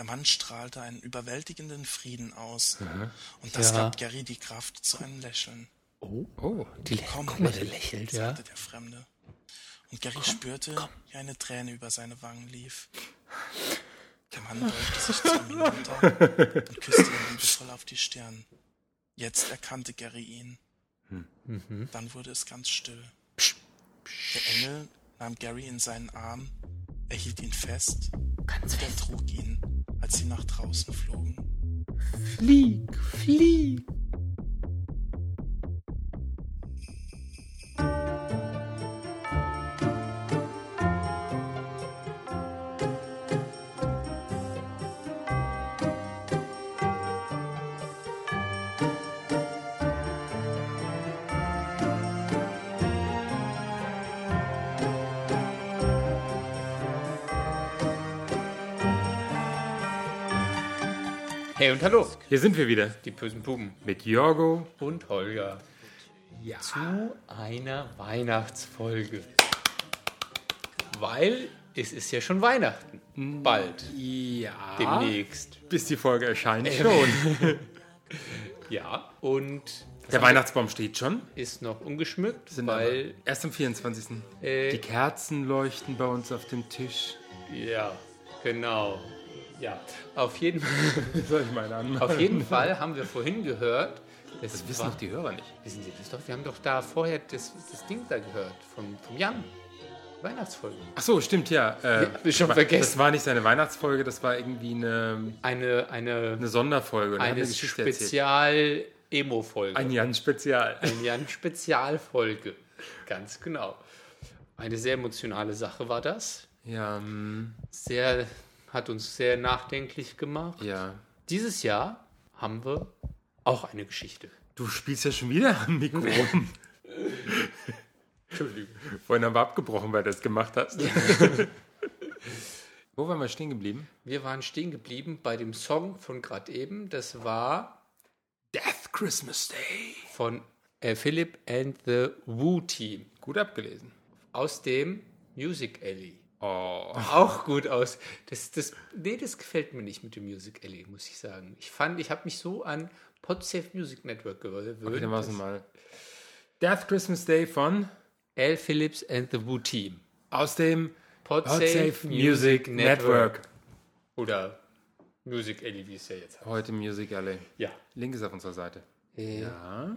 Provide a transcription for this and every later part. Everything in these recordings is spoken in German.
Der Mann strahlte einen überwältigenden Frieden aus, und das Ja. gab Gary die Kraft zu einem Lächeln. Oh, Oh, die Komm, Guck mal, der lächelt, ja. sagte der Fremde. Und Gary spürte, wie eine Träne über seine Wangen lief. Der Mann beugte sich zu ihm hinunter und küsste ihn liebevoll auf die Stirn. Jetzt erkannte Gary ihn. Dann wurde es ganz still. Der Engel nahm Gary in seinen Arm, er hielt ihn fest Ganz und er trug ihn, als sie nach draußen flogen. Flieg, flieg. Und hallo, hier sind wir wieder die bösen Buben mit Jorgo. und Holger Ja. zu einer Weihnachtsfolge. Weil es ist ja schon Weihnachten. Bald. Ja. Demnächst. Bis die Folge erscheint schon. Ja. Und Der Weihnachtsbaum steht schon. ist noch ungeschmückt, Sind weil. erst am 24. Äh, Die Kerzen leuchten bei uns auf dem Tisch. ja, genau. Ja, auf jeden, Soll ich meine anmachen? auf jeden Fall haben wir vorhin gehört, das, Das wissen doch die Hörer nicht. wissen Sie das doch? Wir haben doch da vorher das, das Ding da gehört vom, vom Jan. Weihnachtsfolge. Ach so, stimmt, ja. Äh, ich schon vergessen. Das war nicht seine Weihnachtsfolge, das war irgendwie eine, Eine, eine, eine Sonderfolge. Wir eine. Spezial-Emo-Folge. Ein Jan-Spezial. Eine Jan-Spezialfolge. Ganz genau. Eine sehr emotionale Sache war das. Ja, mm, Sehr, hat uns sehr nachdenklich gemacht. ja. Dieses Jahr haben wir auch eine Geschichte. Du spielst ja schon wieder am Mikro rum. Entschuldigung. Vorhin haben wir abgebrochen, weil du das gemacht hast. Wo waren wir stehen geblieben? Wir waren stehen geblieben bei dem Song von gerade eben. Das war Death Christmas Day. von äh, Philip and the Woo Team Gut abgelesen. aus dem Music Alley. Oh. Auch gut aus. Das, das, nee, das gefällt mir nicht mit dem Music Alley, muss ich sagen. Ich fand, ich habe mich so an Podsafe Music Network gewöhnt. Okay, dann war es mal. Death Christmas Day von L. Phillips and the Woo Team. aus dem Podsafe, Podsafe Music Network. Oder Music Alley, wie es ja jetzt heißt. Heute Music Alley. Ja. Link ist auf unserer Seite. Äh, Ja.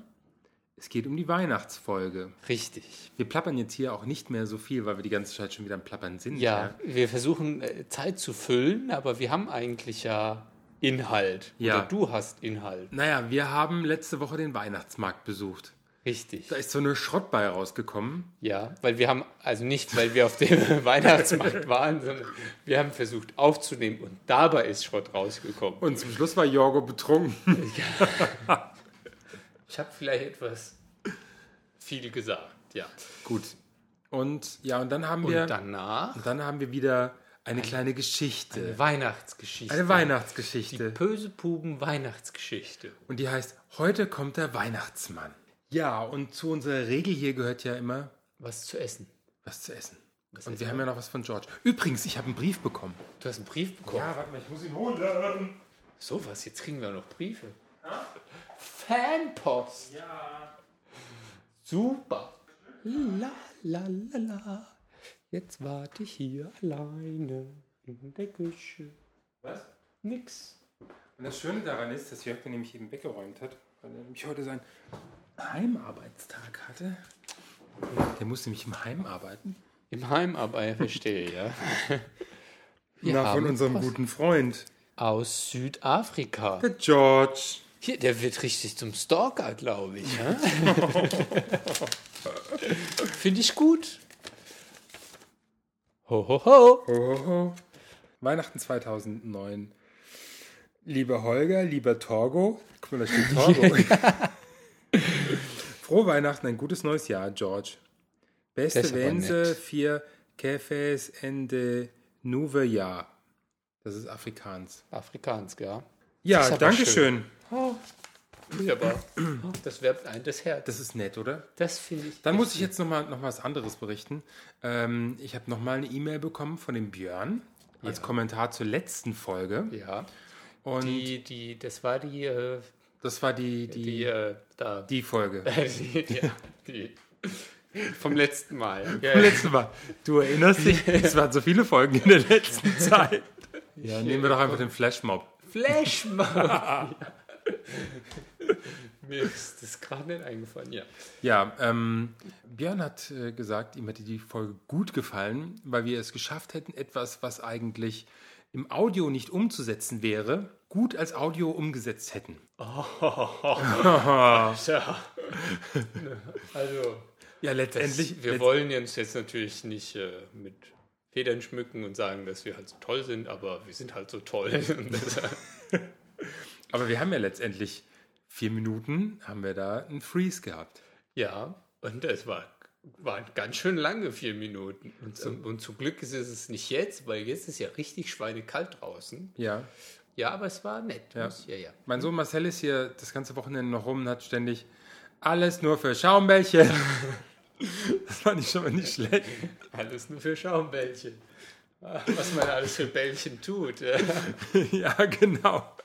Es geht um die Weihnachtsfolge. Richtig. Wir plappern jetzt hier auch nicht mehr so viel, weil wir die ganze Zeit schon wieder am Plappern sind. Ja, wir versuchen äh, Zeit zu füllen, aber wir haben eigentlich ja Inhalt. Ja. Oder du hast Inhalt. Naja, wir haben letzte Woche den Weihnachtsmarkt besucht. Richtig. Da ist so eine Schrottbei rausgekommen. Ja, weil wir haben, also nicht, weil wir auf dem Weihnachtsmarkt waren, sondern wir haben versucht aufzunehmen und dabei ist Schrott rausgekommen. Und zum Schluss war Jorgo betrunken. Ich habe vielleicht etwas viel gesagt, ja. Gut. Und ja, und dann haben Und wir danach und dann haben wir wieder eine kleine Geschichte. eine Weihnachtsgeschichte. Eine Die Weihnachtsgeschichte. böse Puben Weihnachtsgeschichte. Und die heißt Heute kommt der Weihnachtsmann. Ja, und zu unserer Regel hier gehört ja immer Was zu essen. was zu essen. Was Und essen wir wir? haben ja noch was von George. Übrigens, ich habe einen Brief bekommen. Du hast einen Brief bekommen. warte mal, ich muss ihn holen. So was, jetzt kriegen wir noch Briefe. Fanpost. Ja. Super. La la la la. Jetzt warte ich hier alleine in der Küche. Was? Nix. Und das Schöne daran ist, dass Jörg den nämlich eben weggeräumt hat, weil er nämlich heute seinen Heimarbeitstag hatte. Der muss nämlich im Heim arbeiten. Im Heim aber, ja, verstehe, ja. Wir Na, von haben unserem Post guten Freund. Aus Südafrika. Der George. Hier, der wird richtig zum Stalker, glaube ich. Ja? Finde ich gut. Ho, ho, ho. Ho, ho, ho. Weihnachten 2009. Lieber Holger, lieber Torgo. Guck mal, da steht Torgo. Frohe Weihnachten, ein gutes neues Jahr, George. Beste Wense für Cafés Ende Nouveau Jahr. Das ist Afrikaans. Afrikaans, ja. Ja, danke schön. schön. Oh, wunderbar. Das wärmt ein das Herz. Das ist nett, oder? Das finde ich. Dann muss ich jetzt noch mal noch was anderes berichten. Ähm, ich habe noch mal eine E-Mail bekommen von dem Björn als Ja. Kommentar zur letzten Folge. Ja. Und Die, die, das war die, äh, das war die, die, die, die, äh, da. Folge. die, ja, die. Vom letzten Mal. Ja, Beim letzten Mal. Du erinnerst dich, es waren so viele Folgen in der letzten Zeit. Ja, nehmen wir doch einfach den Flashmob. Flashmob. Mir ist das gerade nicht eingefallen, ja. Ja, ähm, Björn hat äh, gesagt, ihm hätte die Folge gut gefallen, weil wir es geschafft hätten, etwas, was eigentlich im Audio nicht umzusetzen wäre, gut als Audio umgesetzt hätten. Tja. Also, Ja, letztendlich. wir wollen uns jetzt natürlich nicht äh, mit Federn schmücken und sagen, dass wir halt so toll sind, aber wir sind halt so toll. Deshalb- aber wir haben ja letztendlich vier Minuten, haben wir da einen Freeze gehabt. ja, und es war, waren ganz schön lange vier Minuten. Und zum, und zum Glück ist es nicht jetzt, weil jetzt ist ja richtig schweinekalt draußen. Ja. Ja, aber es war nett. Ja. Muss- ja, ja. Mein Sohn Marcel ist hier das ganze Wochenende noch rum und hat ständig alles nur für Schaumbällchen. das fand ich schon mal nicht schlecht. Alles nur für Schaumbällchen. Was man alles für Bällchen tut. ja. genau.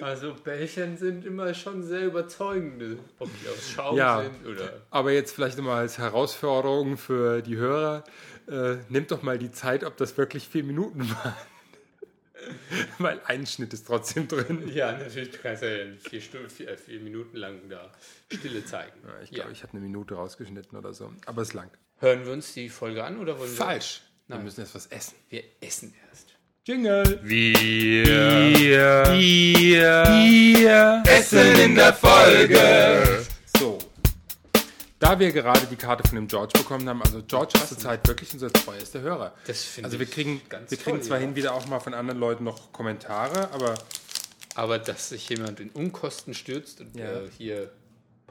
Also Bällchen sind immer schon sehr überzeugende, ob die aus Schaum Ja. sind oder. Aber jetzt vielleicht nochmal als Herausforderung für die Hörer. Äh, nehmt doch mal die Zeit, ob das wirklich vier Minuten waren. Weil ein Schnitt ist trotzdem drin. Ja, natürlich, du kannst ja vier, Stunden, vier, äh, vier Minuten lang da Stille zeigen. Ich glaube, ich habe eine Minute rausgeschnitten oder so. Aber es lang. Hören wir uns die Folge an oder wollen wir? Falsch. Wir müssen erst was essen. Wir essen erst. Jingle. Wir, wir, wir essen in der Folge. So. Da wir gerade die Karte von dem George bekommen haben, also George ist zurzeit wirklich unser treuester Hörer. Das finde Also wir ich kriegen, ganz wir kriegen toll, zwar ja. hin wieder auch mal von anderen Leuten noch Kommentare, aber Aber dass sich jemand in Unkosten stürzt und Ja. äh, hier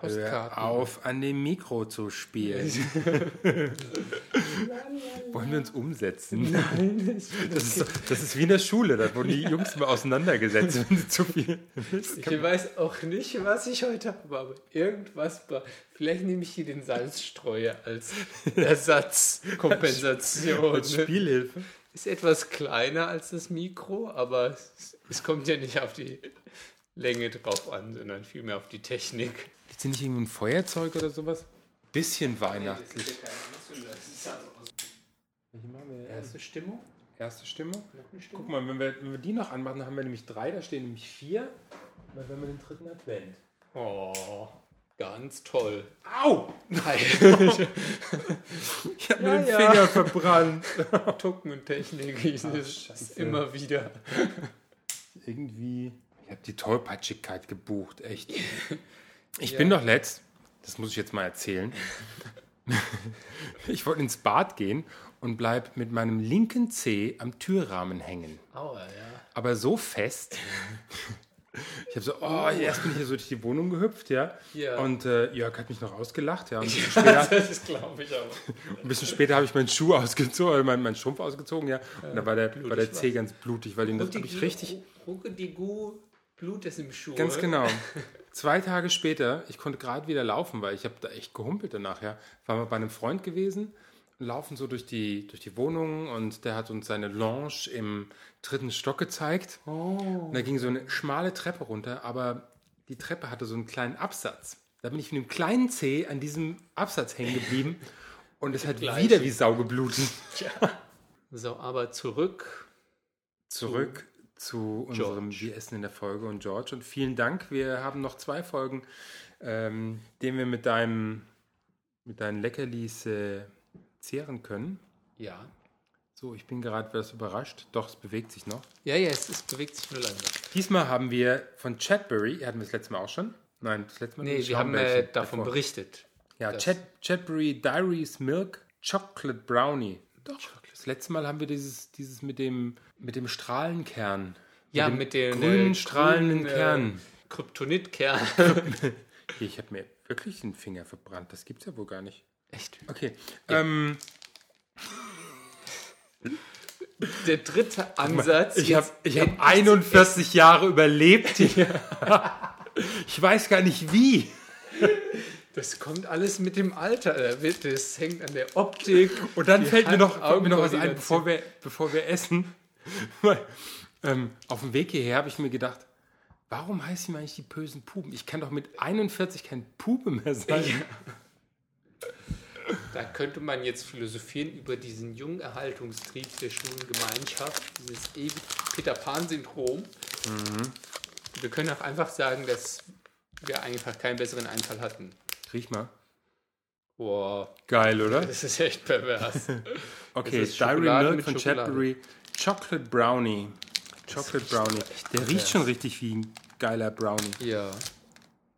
hör Postkarten. auf, an dem Mikro zu spielen. Wollen wir uns umsetzen? Nein, das, ist, so- das ist wie in der Schule, da wurden die Jungs immer auseinandergesetzt, wenn sie zu viel. Ich weiß auch nicht, was ich heute habe, aber irgendwas. Vielleicht nehme ich hier den Salzstreuer als Ersatzkompensation. Als Spielhilfe. Ist etwas kleiner als das Mikro, aber es, es kommt ja nicht auf die Länge drauf an, sondern vielmehr auf die Technik. Gibt es nicht irgendwie ein Feuerzeug oder sowas? Bisschen weihnachtlich. Erste Stimmung? Erste Stimmung? Noch eine Stimmung? Guck mal, wenn wir, wenn wir die noch anmachen, dann haben wir nämlich drei, da stehen nämlich vier. Dann haben wir den dritten Advent. Oh, ganz toll. Au! Hi. Ich habe Ja, mir den ja. Finger verbrannt. Tucken und Technik ist es Scheiße. immer wieder. Irgendwie. Ich habe die Tollpatschigkeit gebucht, echt. Ich bin doch letzt, das muss ich jetzt mal erzählen. Ich wollte ins Bad gehen und bleib mit meinem linken Zeh am Türrahmen hängen. Aua, ja. aber so fest. Ich habe so, oh, erst bin ich hier so durch die Wohnung gehüpft, ja. Ja. Und äh, Jörg hat mich noch ausgelacht, ja. Und ein bisschen später, Das glaube ich aber. ein bisschen später habe ich meinen Schuh ausgezogen, äh, meinen, meinen Strumpf ausgezogen, ja. Und da war der, war der Zeh ganz blutig, weil den das ich richtig. Ruckedigu, Blut ist im Schuh. Ganz genau. Zwei Tage später, ich konnte gerade wieder laufen, weil ich habe da echt gehumpelt danach, ja. Waren wir bei einem Freund gewesen, laufen so durch die, durch die Wohnung und der hat uns seine Lounge im dritten Stock gezeigt. Und da ging so eine schmale Treppe runter, aber die Treppe hatte so einen kleinen Absatz. Da bin ich mit einem kleinen Zeh an diesem Absatz hängen geblieben und es hat Gleiche. wieder wie Sau geblutet. So, aber zurück. Zurück zu unserem Wir essen in der Folge und George. Und vielen Dank. Wir haben noch zwei Folgen, ähm, denen wir mit deinem mit deinen Leckerlis äh, zehren können. Ja. So, ich bin gerade etwas überrascht. Doch, es bewegt sich noch. Ja, ja, es, es bewegt sich nur langsam. Diesmal haben wir von Chatbury, hatten wir das letzte Mal auch schon? Nein, das letzte Mal Nee, wir haben äh, davon davor. berichtet. Ja, Chat, Chatbury Diaries Milk Chocolate Brownie. Doch, das letzte Mal haben wir dieses, dieses mit dem, mit dem Strahlenkern. Ja, dem mit den grünen äh, strahlenden grünen, Kern. Äh, Kryptonitkern. Ich habe mir wirklich den Finger verbrannt. Das gibt's ja wohl gar nicht. Echt? Okay. Ähm, Der dritte Ansatz. ich habe ich hab 41 Jahre überlebt hier. Ich weiß gar nicht wie. Das kommt alles mit dem Alter. Wird- Das hängt an der Optik. Und dann Die fällt mir noch, fällt mir noch was ein, bevor wir, bevor wir essen. Ähm, auf dem Weg hierher habe ich mir gedacht, warum heißen wir eigentlich die bösen Puben? Ich kann doch mit 41 kein Pube mehr sein. Da könnte man jetzt philosophieren über diesen Jungerhaltungstrieb der schwulen Gemeinschaft, dieses ewige Peter Pan-Syndrom. Wir können auch einfach sagen, dass wir einfach keinen besseren Einfall hatten. Riech mal. Boah, Geil, oder? das ist echt pervers. Okay, Dairy Milk von. Cadbury. Chocolate Brownie. Chocolate riecht Brownie. Der riecht pervers. schon richtig wie ein geiler Brownie. ja.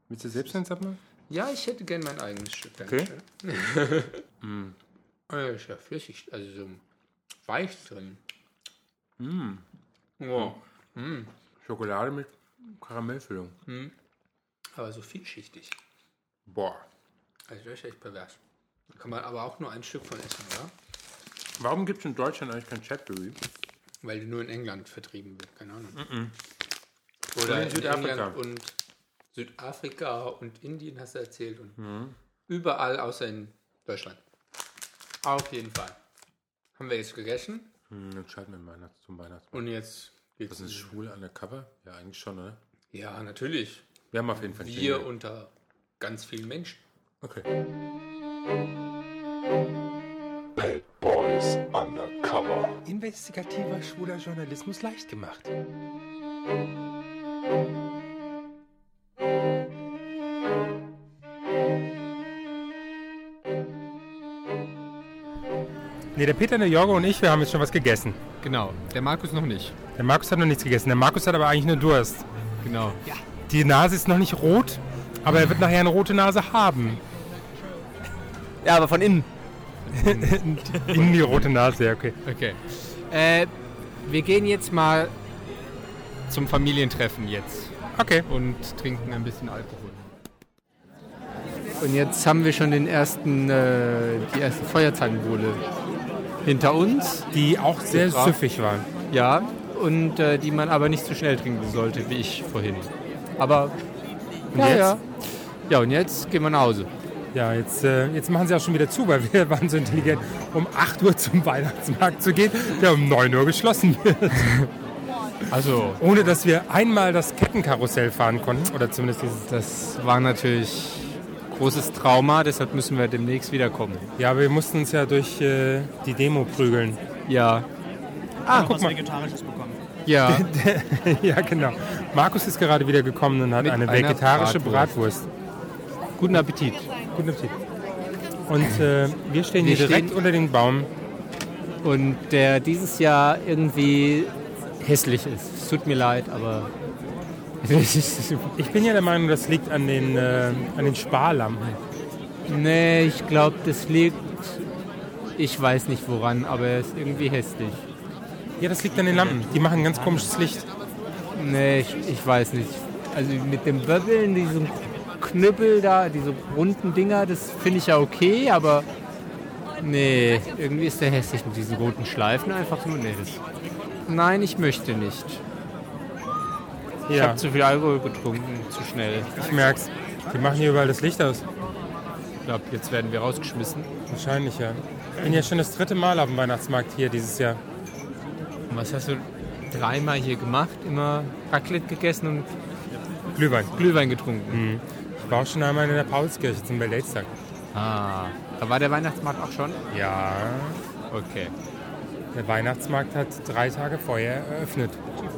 Willst du selbst eins abmachen? Ja, ich hätte gern mein eigenes Stück. Okay. Dankeschön. Äh, ist ja flüssig, also so weich drin. Mm. Wow. Schokolade mit Karamellfüllung. Aber so vielschichtig. Boah. Also das ist echt pervers. Da kann man aber auch nur ein Stück von essen, oder? Warum gibt es in Deutschland eigentlich kein Cadbury? Weil die nur in England vertrieben wird, keine Ahnung. Nur Oder in in Südafrika. England und Südafrika und Indien hast du erzählt und überall außer in Deutschland. Auf jeden Fall. Haben wir jetzt gegessen Hm, dann schalten wir Weihnachts zum Weihnachtsmarkt. und jetzt geht's. Was ist schwul undercover? Ja, eigentlich schon, oder? Ja, natürlich. Wir haben auf jeden Fall Wir unter ganz vielen Menschen. Okay. Bad Boys Undercover. Investigativer schwuler Journalismus leicht gemacht. Nee, der Peter, der Jorge und ich, wir haben jetzt schon was gegessen. Genau, der Markus noch nicht. Der Markus hat noch nichts gegessen. Der Markus hat aber eigentlich nur Durst. Genau. Die Nase ist noch nicht rot, aber er wird nachher eine rote Nase haben. Ja, aber von innen. In die rote Nase, ja, okay. Okay. Äh, wir gehen jetzt mal zum Familientreffen jetzt Okay. und trinken ein bisschen Alkohol. Und jetzt haben wir schon den ersten, äh, die erste Feuerzangenbowle hinter uns. Die auch sehr brav. süffig waren. Ja, und äh, die man aber nicht zu schnell trinken sollte, wie ich vorhin. Aber ja, jetzt? ja. Ja, und jetzt gehen wir nach Hause. Ja, jetzt, äh, jetzt machen sie auch schon wieder zu, weil wir waren so intelligent, um 8 Uhr zum Weihnachtsmarkt zu gehen, der um 9 Uhr geschlossen wird. Also, Ohne dass wir einmal das Kettenkarussell fahren konnten. Oder zumindest dieses. das war natürlich großes Trauma, deshalb müssen wir demnächst wiederkommen. Ja, aber wir mussten uns ja durch äh, die Demo prügeln. Ja, Ah, guck mal. Vegetarisches bekommen. Ja, ja, genau. Markus ist gerade wieder gekommen und hat Mit eine vegetarische Bratwurst. Bratwurst. guten Appetit. Guten Appetit. Und äh, wir stehen Wir hier direkt stehen- unter den Baum. Und der dieses Jahr irgendwie hässlich ist. Es tut mir leid, aber Ich bin ja der Meinung, das liegt an den, äh, an den Sparlampen. nee, ich glaube, das liegt, ich weiß nicht woran, aber er ist irgendwie hässlich. Ja, das liegt an den Lampen. Die machen ganz komisches Licht. Nee, ich, ich weiß nicht. Also mit dem Böbbeln, diesem Knüppel da, diese runden Dinger, das finde ich ja okay, aber nee, irgendwie ist der hässlich mit diesen roten Schleifen einfach nur. Nee, das, nein, ich möchte nicht. Ich Ja, habe zu viel Alkohol getrunken, zu schnell. ich merk's. Die machen hier überall das Licht aus. Ich glaube, jetzt werden wir rausgeschmissen. Wahrscheinlich, ja. Ich bin ja schon das dritte Mal auf dem Weihnachtsmarkt hier dieses Jahr. Und was hast du dreimal hier gemacht? Immer Raclette gegessen und Glühwein. Glühwein getrunken. Ich war auch schon einmal in der Paulskirche zum Welttag. Ah, da war der Weihnachtsmarkt auch schon? Ja, Okay. der Weihnachtsmarkt hat drei Tage vorher eröffnet.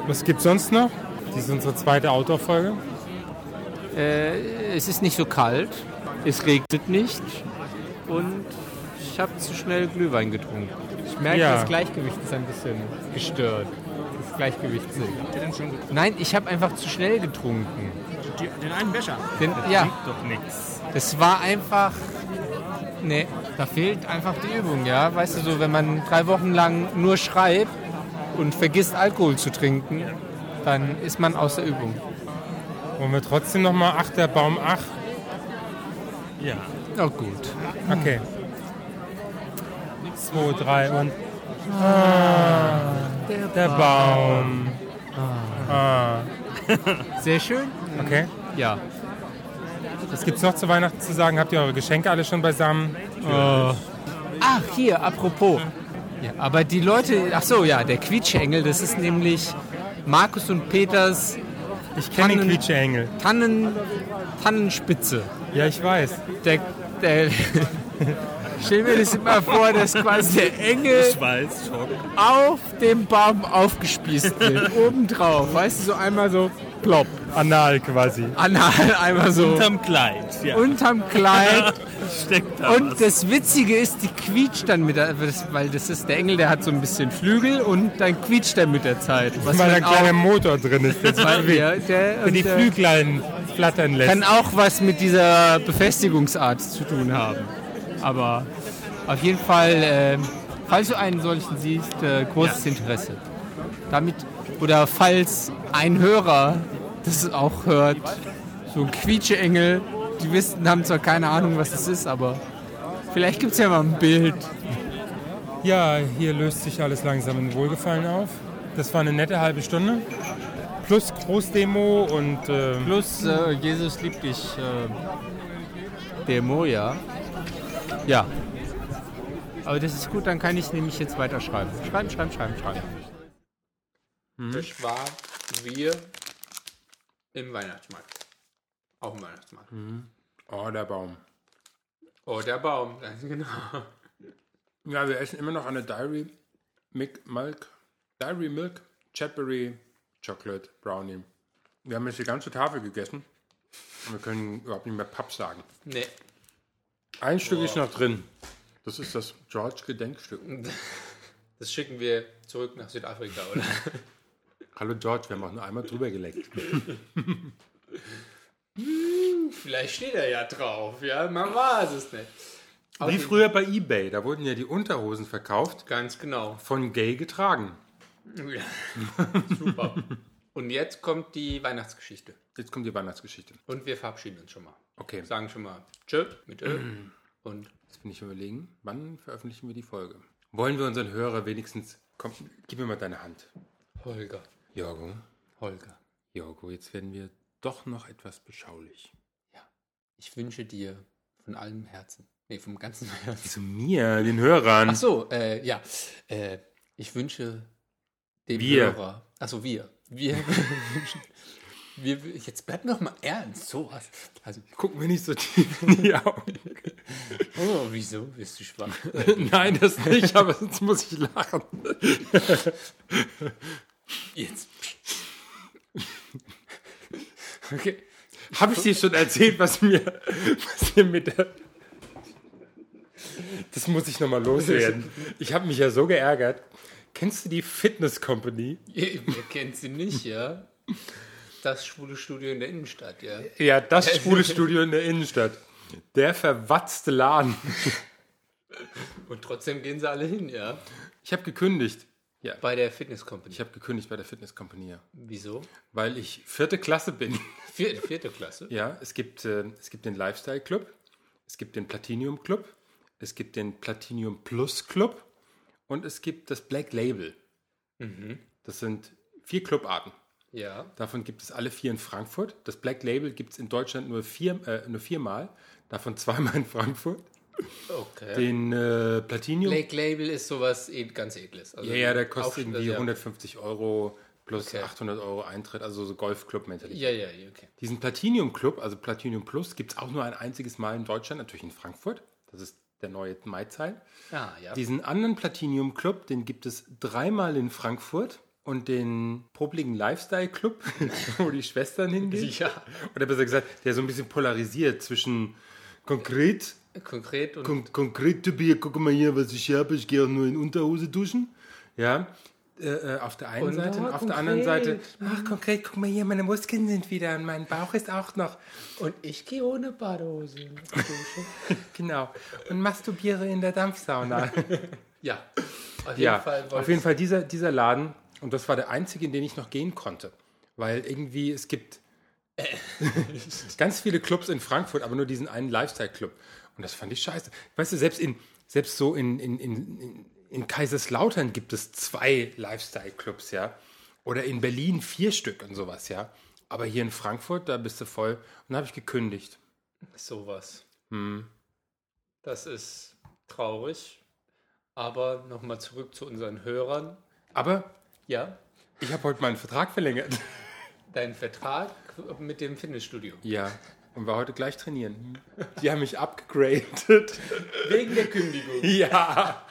Was gibt's sonst noch? Dies ist unsere zweite Outdoor-Folge. Äh, es ist nicht so kalt, es regnet nicht und ich habe zu schnell Glühwein getrunken. Ich merke, Ja. das Gleichgewicht ist ein bisschen gestört. Das Gleichgewichtssinn. Habt ihr denn schon getrunken? Nein, ich habe einfach zu schnell getrunken. Die, den einen Becher? Den, ja, Doch nix. das war einfach. Nee, da fehlt einfach die Übung, ja. Weißt du, so, wenn man drei Wochen lang nur schreibt und vergisst Alkohol zu trinken, dann ist man aus der Übung. Wollen wir trotzdem nochmal Ach, der Baum, ach. Ja. Oh, gut. Okay. Zwei, drei und. Ah, der Baum. Ah. Sehr schön. Okay. Ja. Was gibt's noch zu Weihnachten zu sagen? Habt ihr eure Geschenke alle schon beisammen? Ach, hier, apropos. Ja, aber die Leute, ach so, ja, der Quietschengel, das ist nämlich Markus und Peters Ich kenne den Tannen- Quietscheengel. Tannen, Tannenspitze. Ja, ich weiß. Der, der, stell mir das immer vor, dass quasi der Engel weiß, auf dem Baum aufgespießt wird, obendrauf. Weißt du, so einmal so plopp. Anal quasi. Anal, einmal so Unterm Kleid. Ja. unterm Kleid. steckt da Und was. das Witzige ist, die quietscht dann mit der, das- weil das ist der Engel, der hat so ein bisschen Flügel und dann quietscht er mit der Zeit. Was Weil da ein kleiner Motor drin ist, der weil sich der, der, die äh, Flüglein flattern lässt. kann auch was mit dieser Befestigungsart zu tun haben. Aber auf jeden Fall, äh, falls du einen solchen siehst, äh, großes Interesse. Damit, oder falls ein Hörer das auch hört, so ein Quietscheengel, die wissen, haben zwar keine Ahnung, was das ist, aber vielleicht gibt es ja mal ein Bild. Ja, hier löst sich alles langsam in Wohlgefallen auf. Das war eine nette halbe Stunde. Plus Großdemo und äh, Plus äh, Jesus liebt dich, äh, Demo, ja. Ja. Aber das ist gut, dann kann ich nämlich jetzt weiterschreiben. Schreiben, schreiben, schreiben, schreiben. Das war wir im Weihnachtsmarkt. Auf dem Weihnachtsmarkt. oh, der Baum. Oh, der Baum, ganz genau. Ja, wir essen immer noch eine Dairy Milk, Milk Dairy Milk Cadbury Chocolate Brownie. Wir haben jetzt die ganze Tafel gegessen und wir können überhaupt nicht mehr Papp sagen. Nee. Ein Stück ist noch drin. Das ist das George Gedenkstück. Das schicken wir zurück nach Südafrika, oder? Hallo George, wir haben auch nur einmal drüber geleckt. Vielleicht steht er ja drauf, ja? Man weiß es nicht. Wie früher bei Ebay, da wurden ja die Unterhosen verkauft, Ganz genau. von Gay getragen. Ja. Super. Und jetzt kommt die Weihnachtsgeschichte. Jetzt kommt die Weihnachtsgeschichte. Und wir verabschieden uns schon mal. Okay, Sagen schon mal Tschö mit Ö. Und jetzt bin ich überlegen, wann veröffentlichen wir die Folge? Wollen wir unseren Hörer wenigstens... Komm, gib mir mal deine Hand. Holger. Jorgo, Holger. Jorgo, jetzt werden wir doch noch etwas beschaulich. Ich wünsche dir von allem Herzen. Nee, vom ganzen Herzen. Zu mir, den Hörern. Ach so, äh, ja. Äh, ich wünsche dem Wir. Hörer. Achso, wir. Wir. Wir, jetzt bleib noch mal ernst. So was. Also, Guck mir nicht so tief in die Augen. oh, wieso? Bist du schwach? Nein, das nicht, aber sonst muss ich lachen. Jetzt. Okay. Habe ich dir schon erzählt, was mir, was mir mit der... Das muss ich nochmal loswerden. Ich habe mich ja so geärgert. Kennst du die Fitness Company? Ihr, kennt sie nicht, ja? Das schwule Studio in der Innenstadt, ja? Ja, das schwule Studio in der Innenstadt. Der verwatzte Laden. Und trotzdem gehen sie alle hin, ja? Ich habe gekündigt. Ja, Bei der Fitness Company. ich habe gekündigt bei der Fitness Company, ja. Wieso? Weil ich vierte Klasse bin. Vierte, vierte Klasse. Ja, es gibt, äh, es gibt den Lifestyle Club, es gibt den Platinum Club, es gibt den Platinum Plus Club und es gibt das Black Label. Das sind vier Clubarten. Ja. Davon gibt es alle vier in Frankfurt. Das Black Label gibt es in Deutschland nur, vier, äh, nur viermal, davon zweimal in Frankfurt. Okay. Den äh, Platinum, Black Label ist sowas ed ganz edles. Also ja, ja, der kostet irgendwie ja. 150 Euro plus Okay. 800 Euro Eintritt, also so Golfclub-Mentalität. Ja, ja, ja, okay. Diesen Platinum Club, also Platinum Plus, gibt es auch nur ein einziges Mal in Deutschland, natürlich in Frankfurt. Das ist der neue Maizeit. Ah, ja. Diesen anderen Platinum Club, den gibt es dreimal in Frankfurt. Und den popligen Lifestyle Club, wo die Schwestern hingehen. Ja. Oder besser gesagt, der so ein bisschen polarisiert zwischen konkret, Konkret und kon konkret Typ, guck mal hier, was ich habe, ich gehe auch nur in Unterhose duschen. Ja. Äh, äh, auf der einen Und Seite, oh, und auf der anderen Seite, konkret. ach konkret, guck mal hier, meine Muskeln sind wieder und mein Bauch ist auch noch. Und ich gehe ohne Badehose. Genau. Und masturbiere in der Dampfsauna. ja. Auf jeden ja, Fall. auf jeden Fall dieser, dieser Laden. Und das war der einzige, in den ich noch gehen konnte. Weil irgendwie, es gibt ganz viele Clubs in Frankfurt, aber nur diesen einen Lifestyle-Club. Und das fand ich scheiße. Weißt du, selbst, in, selbst so in, in, in, in, Kaiserslautern gibt es zwei Lifestyle-Clubs, ja. Oder in Berlin vier Stück und sowas, ja. Aber hier in Frankfurt, da bist du voll. Und da habe ich gekündigt. Sowas. Hm. Das ist traurig. Aber nochmal zurück zu unseren Hörern. Aber Ja, ich habe heute meinen Vertrag verlängert. dein Vertrag mit dem Fitnessstudio. Ja, und war heute gleich trainieren. Die haben mich abgegradet. Wegen der Kündigung. Ja.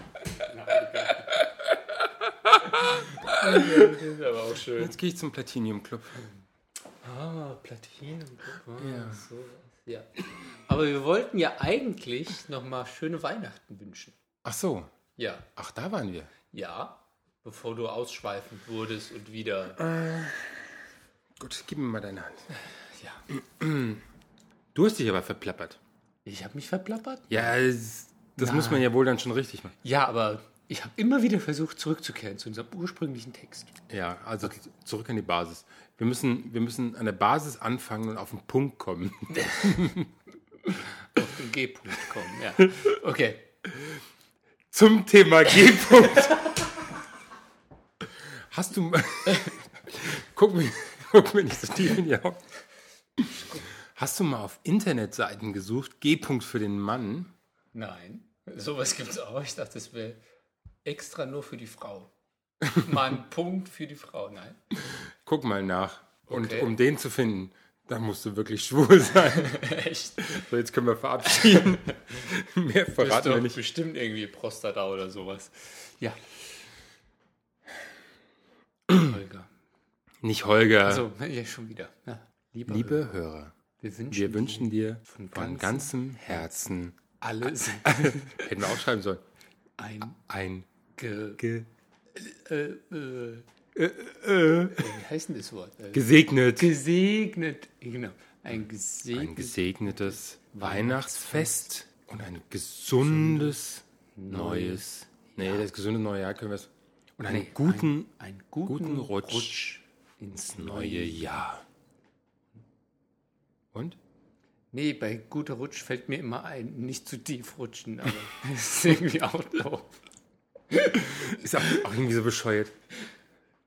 Das ist aber auch schön. Jetzt gehe ich zum Platinum Club. Ah, Platinum. guck mal, So, ja. Aber wir wollten ja eigentlich nochmal schöne Weihnachten wünschen. Ach so. Ja. Ach, da waren wir. Ja. Bevor du ausschweifend wurdest und wieder. Gut, gib mir mal deine Hand. Ja. Du hast dich aber verplappert. Ich habe mich verplappert? Ja, das, das muss man ja wohl dann schon richtig machen. Ja, aber ich habe immer wieder versucht, zurückzukehren zu unserem ursprünglichen Text. Ja, also zurück an die Basis. Wir müssen, wir müssen an der Basis anfangen und auf den Punkt kommen. Auf den G-Punkt kommen, ja. Okay. Zum Thema G-Punkt. Hast du mal. guck, mir, guck mir nicht so tief in die Augen. Hast du mal auf Internetseiten gesucht, G-Punkt für den Mann? Nein. Sowas gibt es auch. Ich dachte, das wäre extra nur für die Frau. Mal ein Punkt für die Frau. Nein. Guck mal nach. Und Okay. um den zu finden, da musst du wirklich schwul sein. Echt? So, jetzt können wir verabschieden. Mehr verraten wir nicht. bestimmt irgendwie Prostata oder sowas. Ja. Holger. Nicht Holger. Also, ja, schon wieder. Ja. Liebe Hörer, wir wünschen, wir wünschen dir von ganzem ganzem Herzen, alle sind hätten wir aufschreiben sollen, ein ein ge, ge äh, äh, wie heißt denn das Wort? Äh, gesegnet, gesegnet. Genau. Ein ein gesegnet. gesegnetes Weihnachtsfest und ein gesundes neues, nee, das gesunde neue Jahr können wir es, und einen guten, einen guten, guten Rutsch, Rutsch. ins neue Jahr. Und? Nee, bei guter Rutsch fällt mir immer ein, nicht zu tief rutschen, aber das ist irgendwie auch doof. Ist auch, auch irgendwie so bescheuert.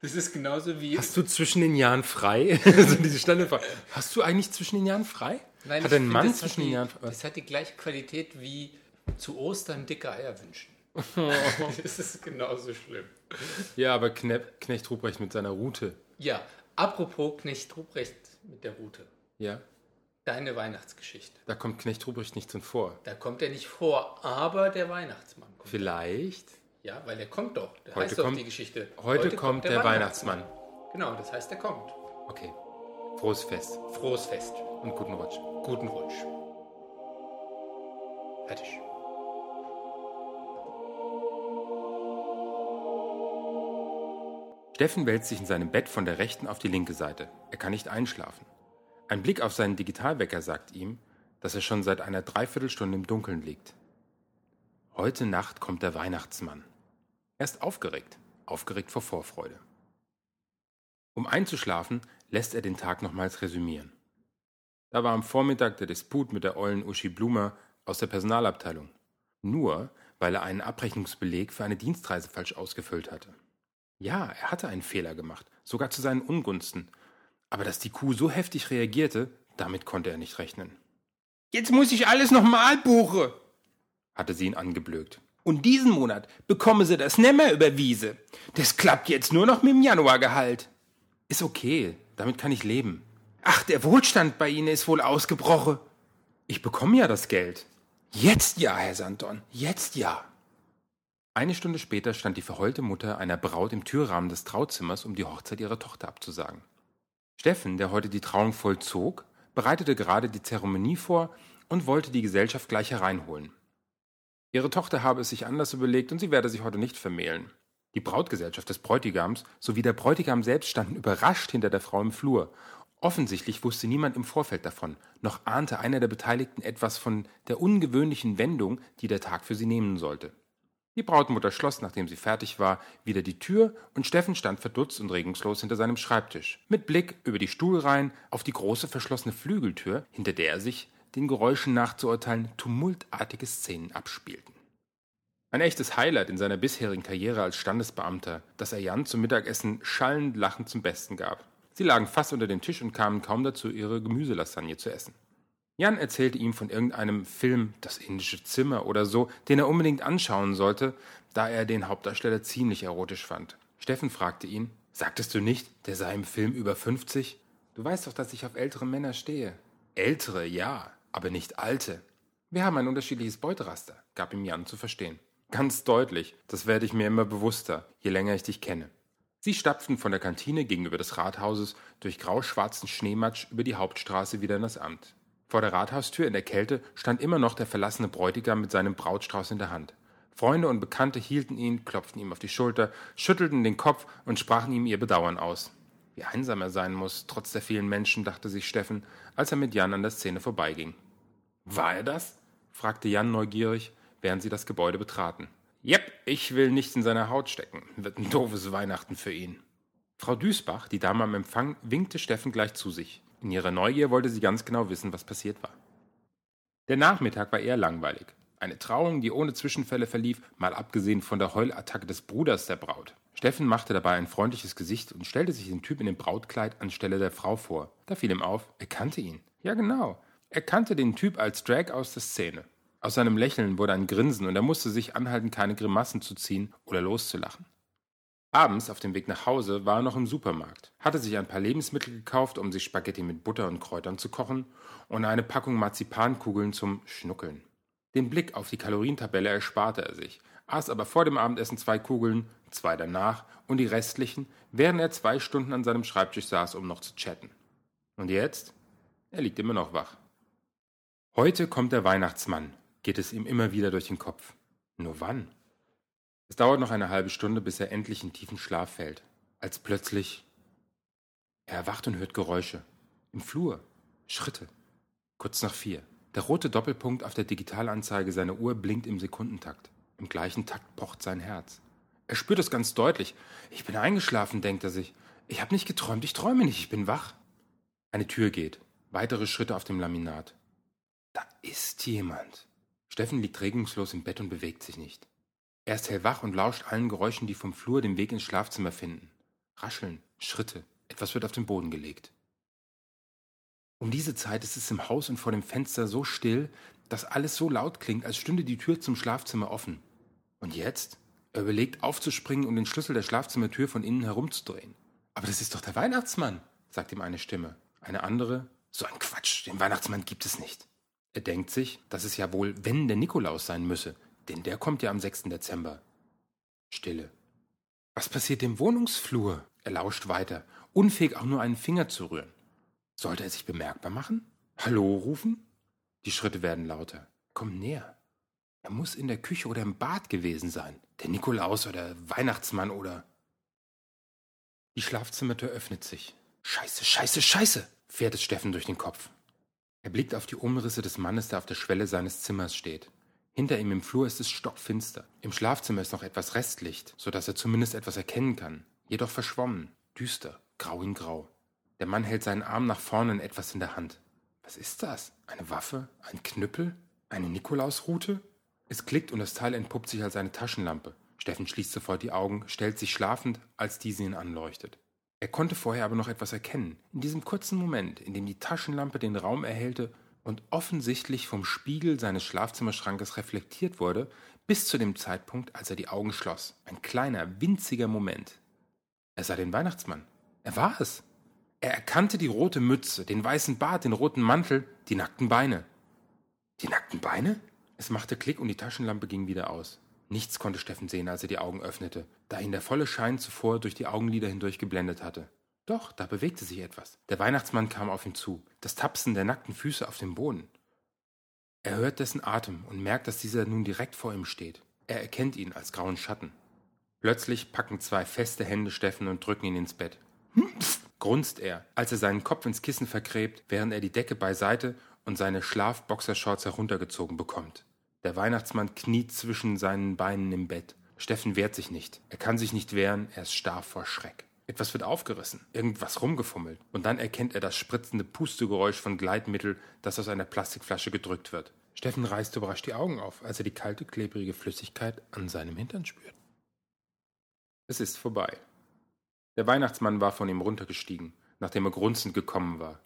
Das ist genauso wie. Hast du zwischen den Jahren frei? also diese Standardfrage. Hast du eigentlich zwischen den Jahren frei? Nein, hat ein find, Mann das hat zwischen den die, Jahren frei? Das hat die gleiche Qualität wie zu Ostern dicke Eier wünschen. das ist genauso schlimm. Ja, aber Kne Knecht Ruprecht mit seiner Route. Ja, apropos Knecht Ruprecht mit der Route. Ja, Deine Weihnachtsgeschichte. da kommt Knecht Ruprecht nicht drin vor. Da kommt er nicht vor, aber der Weihnachtsmann kommt. Vielleicht. Ja, weil er kommt doch. Da Heute heißt doch kommt- die Geschichte. Heute, kommt der, Weihnachtsmann. Genau, das heißt, er kommt. Okay. Frohes Fest Frohes Fest. und guten Rutsch. Guten Rutsch. Fertig. Steffen wälzt sich in seinem Bett von der rechten auf die linke Seite. Er kann nicht einschlafen. Ein Blick auf seinen Digitalwecker sagt ihm, dass er schon seit einer Dreiviertelstunde im Dunkeln liegt. Heute Nacht kommt der Weihnachtsmann. Er ist aufgeregt, aufgeregt vor Vorfreude. Um einzuschlafen, lässt er den Tag nochmals resümieren. Da war am Vormittag der Disput mit der ollen Uschi Blumer aus der Personalabteilung. Nur, weil er einen Abrechnungsbeleg für eine Dienstreise falsch ausgefüllt hatte. Ja, er hatte einen Fehler gemacht, sogar zu seinen Ungunsten. Aber dass die Kuh so heftig reagierte, damit konnte er nicht rechnen. Jetzt muss ich alles nochmal buche, hatte sie ihn angeblökt. Und diesen Monat bekomme sie das nimmer überwiese. Das klappt jetzt nur noch mit dem Januargehalt. Ist okay, damit kann ich leben. Ach, der Wohlstand bei Ihnen ist wohl ausgebrochen. Ich bekomme ja das Geld. Jetzt ja, Herr Santon, jetzt ja. Eine Stunde später stand die verheulte Mutter einer Braut im Türrahmen des Trauzimmers, um die Hochzeit ihrer Tochter abzusagen. Steffen, der heute die Trauung vollzog, bereitete gerade die Zeremonie vor und wollte die Gesellschaft gleich hereinholen. Ihre Tochter habe es sich anders überlegt und sie werde sich heute nicht vermählen. Die Brautgesellschaft des Bräutigams sowie der Bräutigam selbst standen überrascht hinter der Frau im Flur. Offensichtlich wusste niemand im Vorfeld davon, noch ahnte einer der Beteiligten etwas von der ungewöhnlichen Wendung, die der Tag für sie nehmen sollte. Die Brautmutter schloss, nachdem sie fertig war, wieder die Tür und Steffen stand verdutzt und regungslos hinter seinem Schreibtisch, mit Blick über die Stuhlreihen auf die große verschlossene Flügeltür, hinter der sich, den Geräuschen nachzuurteilen, tumultartige Szenen abspielten. Ein echtes Highlight in seiner bisherigen Karriere als Standesbeamter, das er Jan zum Mittagessen schallend lachend zum Besten gab. Sie lagen fast unter dem Tisch und kamen kaum dazu, ihre Gemüselasagne zu essen. Jan erzählte ihm von irgendeinem Film, das indische Zimmer oder so, den er unbedingt anschauen sollte, da er den Hauptdarsteller ziemlich erotisch fand. Steffen fragte ihn, sagtest du nicht, der sei im Film über 50? Du weißt doch, dass ich auf ältere Männer stehe. Ältere, ja, aber nicht alte. Wir haben ein unterschiedliches Beuteraster, gab ihm Jan zu verstehen. Ganz deutlich, das werde ich mir immer bewusster, je länger ich dich kenne. Sie stapften von der Kantine gegenüber des Rathauses durch grauschwarzen Schneematsch über die Hauptstraße wieder in das Amt. Vor der Rathaustür in der Kälte stand immer noch der verlassene Bräutigam mit seinem Brautstrauß in der Hand. Freunde und Bekannte hielten ihn, klopften ihm auf die Schulter, schüttelten den Kopf und sprachen ihm ihr Bedauern aus. Wie einsam er sein muss, trotz der vielen Menschen, dachte sich Steffen, als er mit Jan an der Szene vorbeiging. War er das? fragte Jan neugierig, während sie das Gebäude betraten. Jep, ich will nicht in seine Haut stecken. Wird ein doofes Weihnachten für ihn. Frau Düßbach, die Dame am Empfang, winkte Steffen gleich zu sich. In ihrer Neugier wollte sie ganz genau wissen, was passiert war. Der Nachmittag war eher langweilig. Eine Trauung, die ohne Zwischenfälle verlief, mal abgesehen von der Heulattacke des Bruders der Braut. Steffen machte dabei ein freundliches Gesicht und stellte sich den Typ in dem Brautkleid anstelle der Frau vor. Da fiel ihm auf, er kannte ihn. Ja, genau. Er kannte den Typ als Drag aus der Szene. Aus seinem Lächeln wurde ein Grinsen und er musste sich anhalten, keine Grimassen zu ziehen oder loszulachen. Abends auf dem Weg nach Hause war er noch im Supermarkt, hatte sich ein paar Lebensmittel gekauft, um sich Spaghetti mit Butter und Kräutern zu kochen und eine Packung Marzipankugeln zum Schnuckeln. Den Blick auf die Kalorientabelle ersparte er sich, aß aber vor dem Abendessen zwei Kugeln, zwei danach und die restlichen, während er zwei Stunden an seinem Schreibtisch saß, um noch zu chatten. Und jetzt? Er liegt immer noch wach. Heute kommt der Weihnachtsmann, geht es ihm immer wieder durch den Kopf. Nur wann? Es dauert noch eine halbe Stunde, bis er endlich in tiefen Schlaf fällt, als plötzlich er erwacht und hört Geräusche. Im Flur. Schritte. Kurz nach vier. Der rote Doppelpunkt auf der Digitalanzeige seiner Uhr blinkt im Sekundentakt. Im gleichen Takt pocht sein Herz. Er spürt es ganz deutlich. Ich bin eingeschlafen, denkt er sich. Ich habe nicht geträumt, ich träume nicht, ich bin wach. Eine Tür geht. Weitere Schritte auf dem Laminat. Da ist jemand. Steffen liegt regungslos im Bett und bewegt sich nicht. Er ist hellwach und lauscht allen Geräuschen, die vom Flur den Weg ins Schlafzimmer finden. Rascheln, Schritte, etwas wird auf den Boden gelegt. Um diese Zeit ist es im Haus und vor dem Fenster so still, dass alles so laut klingt, als stünde die Tür zum Schlafzimmer offen. Und jetzt? Er überlegt, aufzuspringen und den Schlüssel der Schlafzimmertür von innen herumzudrehen. Aber das ist doch der Weihnachtsmann, sagt ihm eine Stimme. Eine andere, so ein Quatsch, den Weihnachtsmann gibt es nicht. Er denkt sich, dass es ja wohl, wenn der Nikolaus sein müsse, denn der kommt ja am 6. Dezember. Stille. Was passiert im Wohnungsflur? Er lauscht weiter, unfähig auch nur einen Finger zu rühren. Sollte er sich bemerkbar machen? Hallo rufen? Die Schritte werden lauter. Komm näher. Er muss in der Küche oder im Bad gewesen sein. Der Nikolaus oder Weihnachtsmann oder. Die Schlafzimmertür öffnet sich. Scheiße, scheiße, scheiße, fährt es Steffen durch den Kopf. Er blickt auf die Umrisse des Mannes, der auf der Schwelle seines Zimmers steht. Hinter ihm im Flur ist es stockfinster. Im Schlafzimmer ist noch etwas Restlicht, so dass er zumindest etwas erkennen kann. Jedoch verschwommen, düster, grau in grau. Der Mann hält seinen Arm nach vorne und etwas in der Hand. Was ist das? Eine Waffe? Ein Knüppel? Eine Nikolausrute? Es klickt und das Teil entpuppt sich als eine Taschenlampe. Steffen schließt sofort die Augen, stellt sich schlafend, als diese ihn anleuchtet. Er konnte vorher aber noch etwas erkennen. In diesem kurzen Moment, in dem die Taschenlampe den Raum erhellte und offensichtlich vom Spiegel seines Schlafzimmerschrankes reflektiert wurde, bis zu dem Zeitpunkt, als er die Augen schloss. Ein kleiner, winziger Moment. Er sah den Weihnachtsmann. Er war es. Er erkannte die rote Mütze, den weißen Bart, den roten Mantel, die nackten Beine. Die nackten Beine? Es machte Klick und die Taschenlampe ging wieder aus. Nichts konnte Steffen sehen, als er die Augen öffnete, da ihn der volle Schein zuvor durch die Augenlider hindurch geblendet hatte. Doch, da bewegte sich etwas. Der Weihnachtsmann kam auf ihn zu, das Tapsen der nackten Füße auf dem Boden. Er hört dessen Atem und merkt, dass dieser nun direkt vor ihm steht. Er erkennt ihn als grauen Schatten. Plötzlich packen zwei feste Hände Steffen und drücken ihn ins Bett. Psst, grunzt er, als er seinen Kopf ins Kissen vergräbt, während er die Decke beiseite und seine Schlafboxershorts heruntergezogen bekommt. Der Weihnachtsmann kniet zwischen seinen Beinen im Bett. Steffen wehrt sich nicht. Er kann sich nicht wehren, er ist starr vor Schreck. Etwas wird aufgerissen, irgendwas rumgefummelt, und dann erkennt er das spritzende Pustegeräusch von Gleitmittel, das aus einer Plastikflasche gedrückt wird. Steffen reißt überrascht die Augen auf, als er die kalte, klebrige Flüssigkeit an seinem Hintern spürt. Es ist vorbei. Der Weihnachtsmann war von ihm runtergestiegen, nachdem er grunzend gekommen war.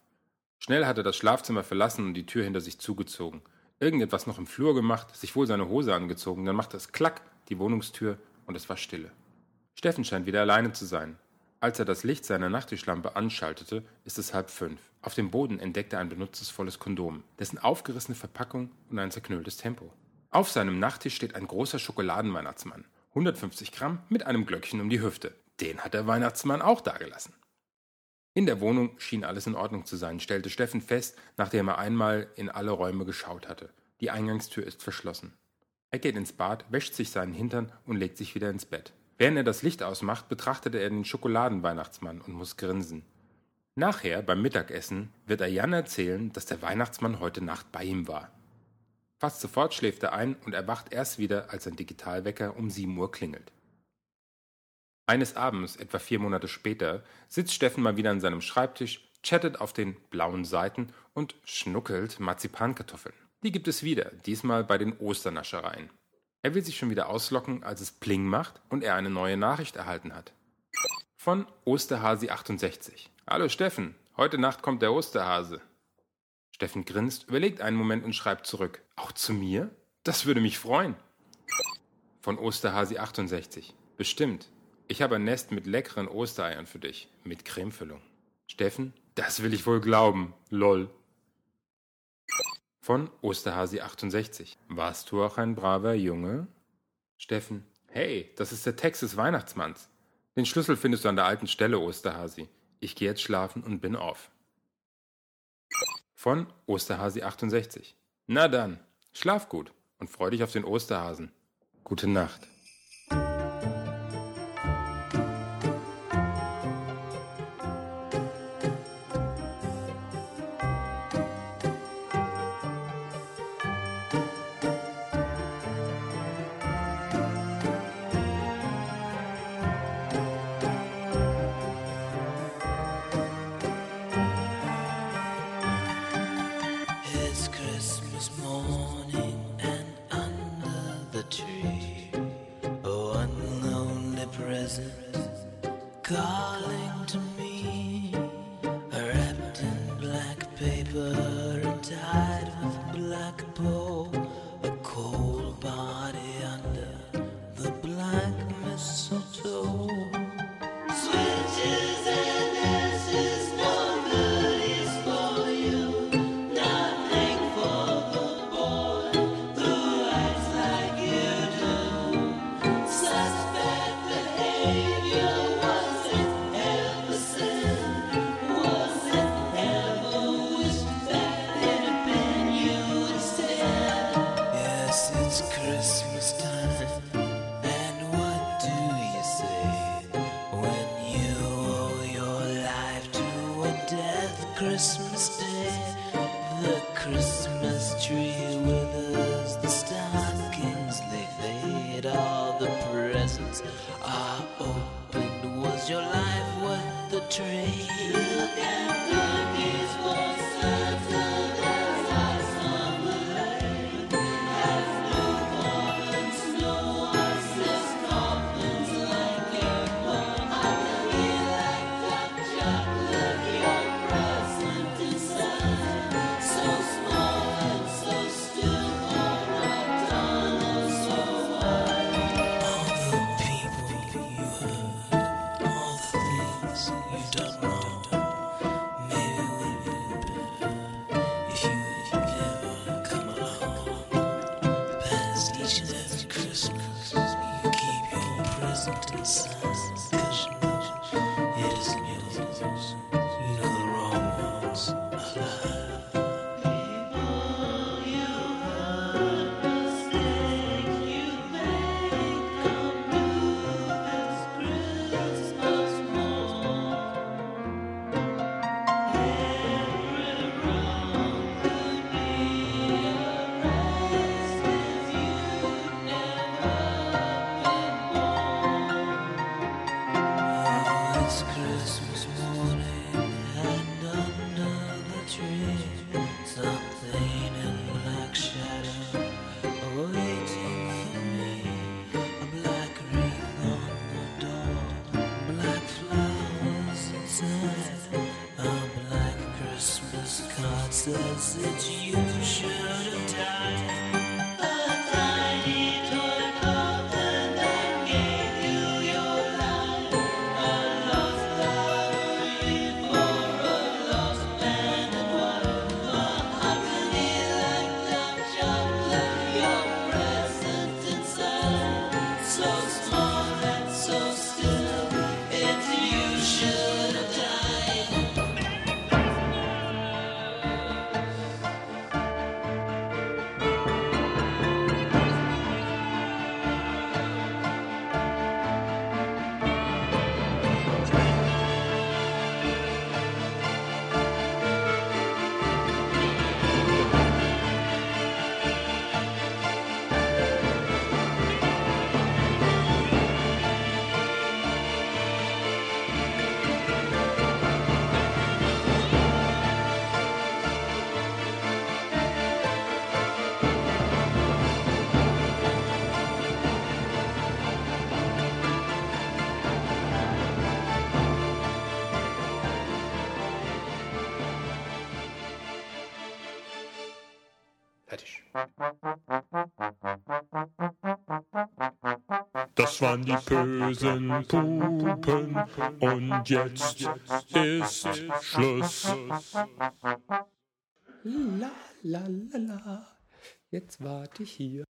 Schnell hat er das Schlafzimmer verlassen und die Tür hinter sich zugezogen. Irgendetwas noch im Flur gemacht, sich wohl seine Hose angezogen, dann machte es klack, die Wohnungstür und es war Stille. Steffen scheint wieder alleine zu sein. Als er das Licht seiner Nachttischlampe anschaltete, ist es halb fünf. Auf dem Boden entdeckt er ein benutzungsvolles Kondom, dessen aufgerissene Verpackung und ein zerknülltes Tempo. Auf seinem Nachttisch steht ein großer Schokoladenweihnachtsmann. 150 Gramm mit einem Glöckchen um die Hüfte. Den hat der Weihnachtsmann auch dagelassen. In der Wohnung schien alles in Ordnung zu sein, stellte Steffen fest, nachdem er einmal in alle Räume geschaut hatte. Die Eingangstür ist verschlossen. Er geht ins Bad, wäscht sich seinen Hintern und legt sich wieder ins Bett. Während er das Licht ausmacht, betrachtet er den Schokoladenweihnachtsmann und muss grinsen. Nachher, beim Mittagessen, wird er Jan erzählen, dass der Weihnachtsmann heute Nacht bei ihm war. Fast sofort schläft er ein und erwacht erst wieder, als sein Digitalwecker um 7 Uhr klingelt. Eines Abends, etwa vier Monate später, sitzt Steffen mal wieder an seinem Schreibtisch, chattet auf den blauen Seiten und schnuckelt Marzipankartoffeln. Die gibt es wieder, diesmal bei den Osternaschereien. Er will sich schon wieder auslocken, als es Pling macht und er eine neue Nachricht erhalten hat. Von Osterhasi68. Hallo Steffen, heute Nacht kommt der Osterhase. Steffen grinst, überlegt einen Moment und schreibt zurück. Auch zu mir? Das würde mich freuen. Von Osterhasi68. Bestimmt. Ich habe ein Nest mit leckeren Ostereiern für dich. Mit Cremefüllung. Steffen? Das will ich wohl glauben. Lol von Osterhasi68. Warst du auch ein braver Junge? Steffen. Hey, das ist der Text des Weihnachtsmanns. Den Schlüssel findest du an der alten Stelle, Osterhasi. Ich gehe jetzt schlafen und bin auf. Von Osterhasi68. Na dann, schlaf gut und freu dich auf den Osterhasen. Gute Nacht. God. Christmas day? 自己有时 Das waren die bösen Pupen und jetzt ist Schluss. La la la la. Jetzt warte ich hier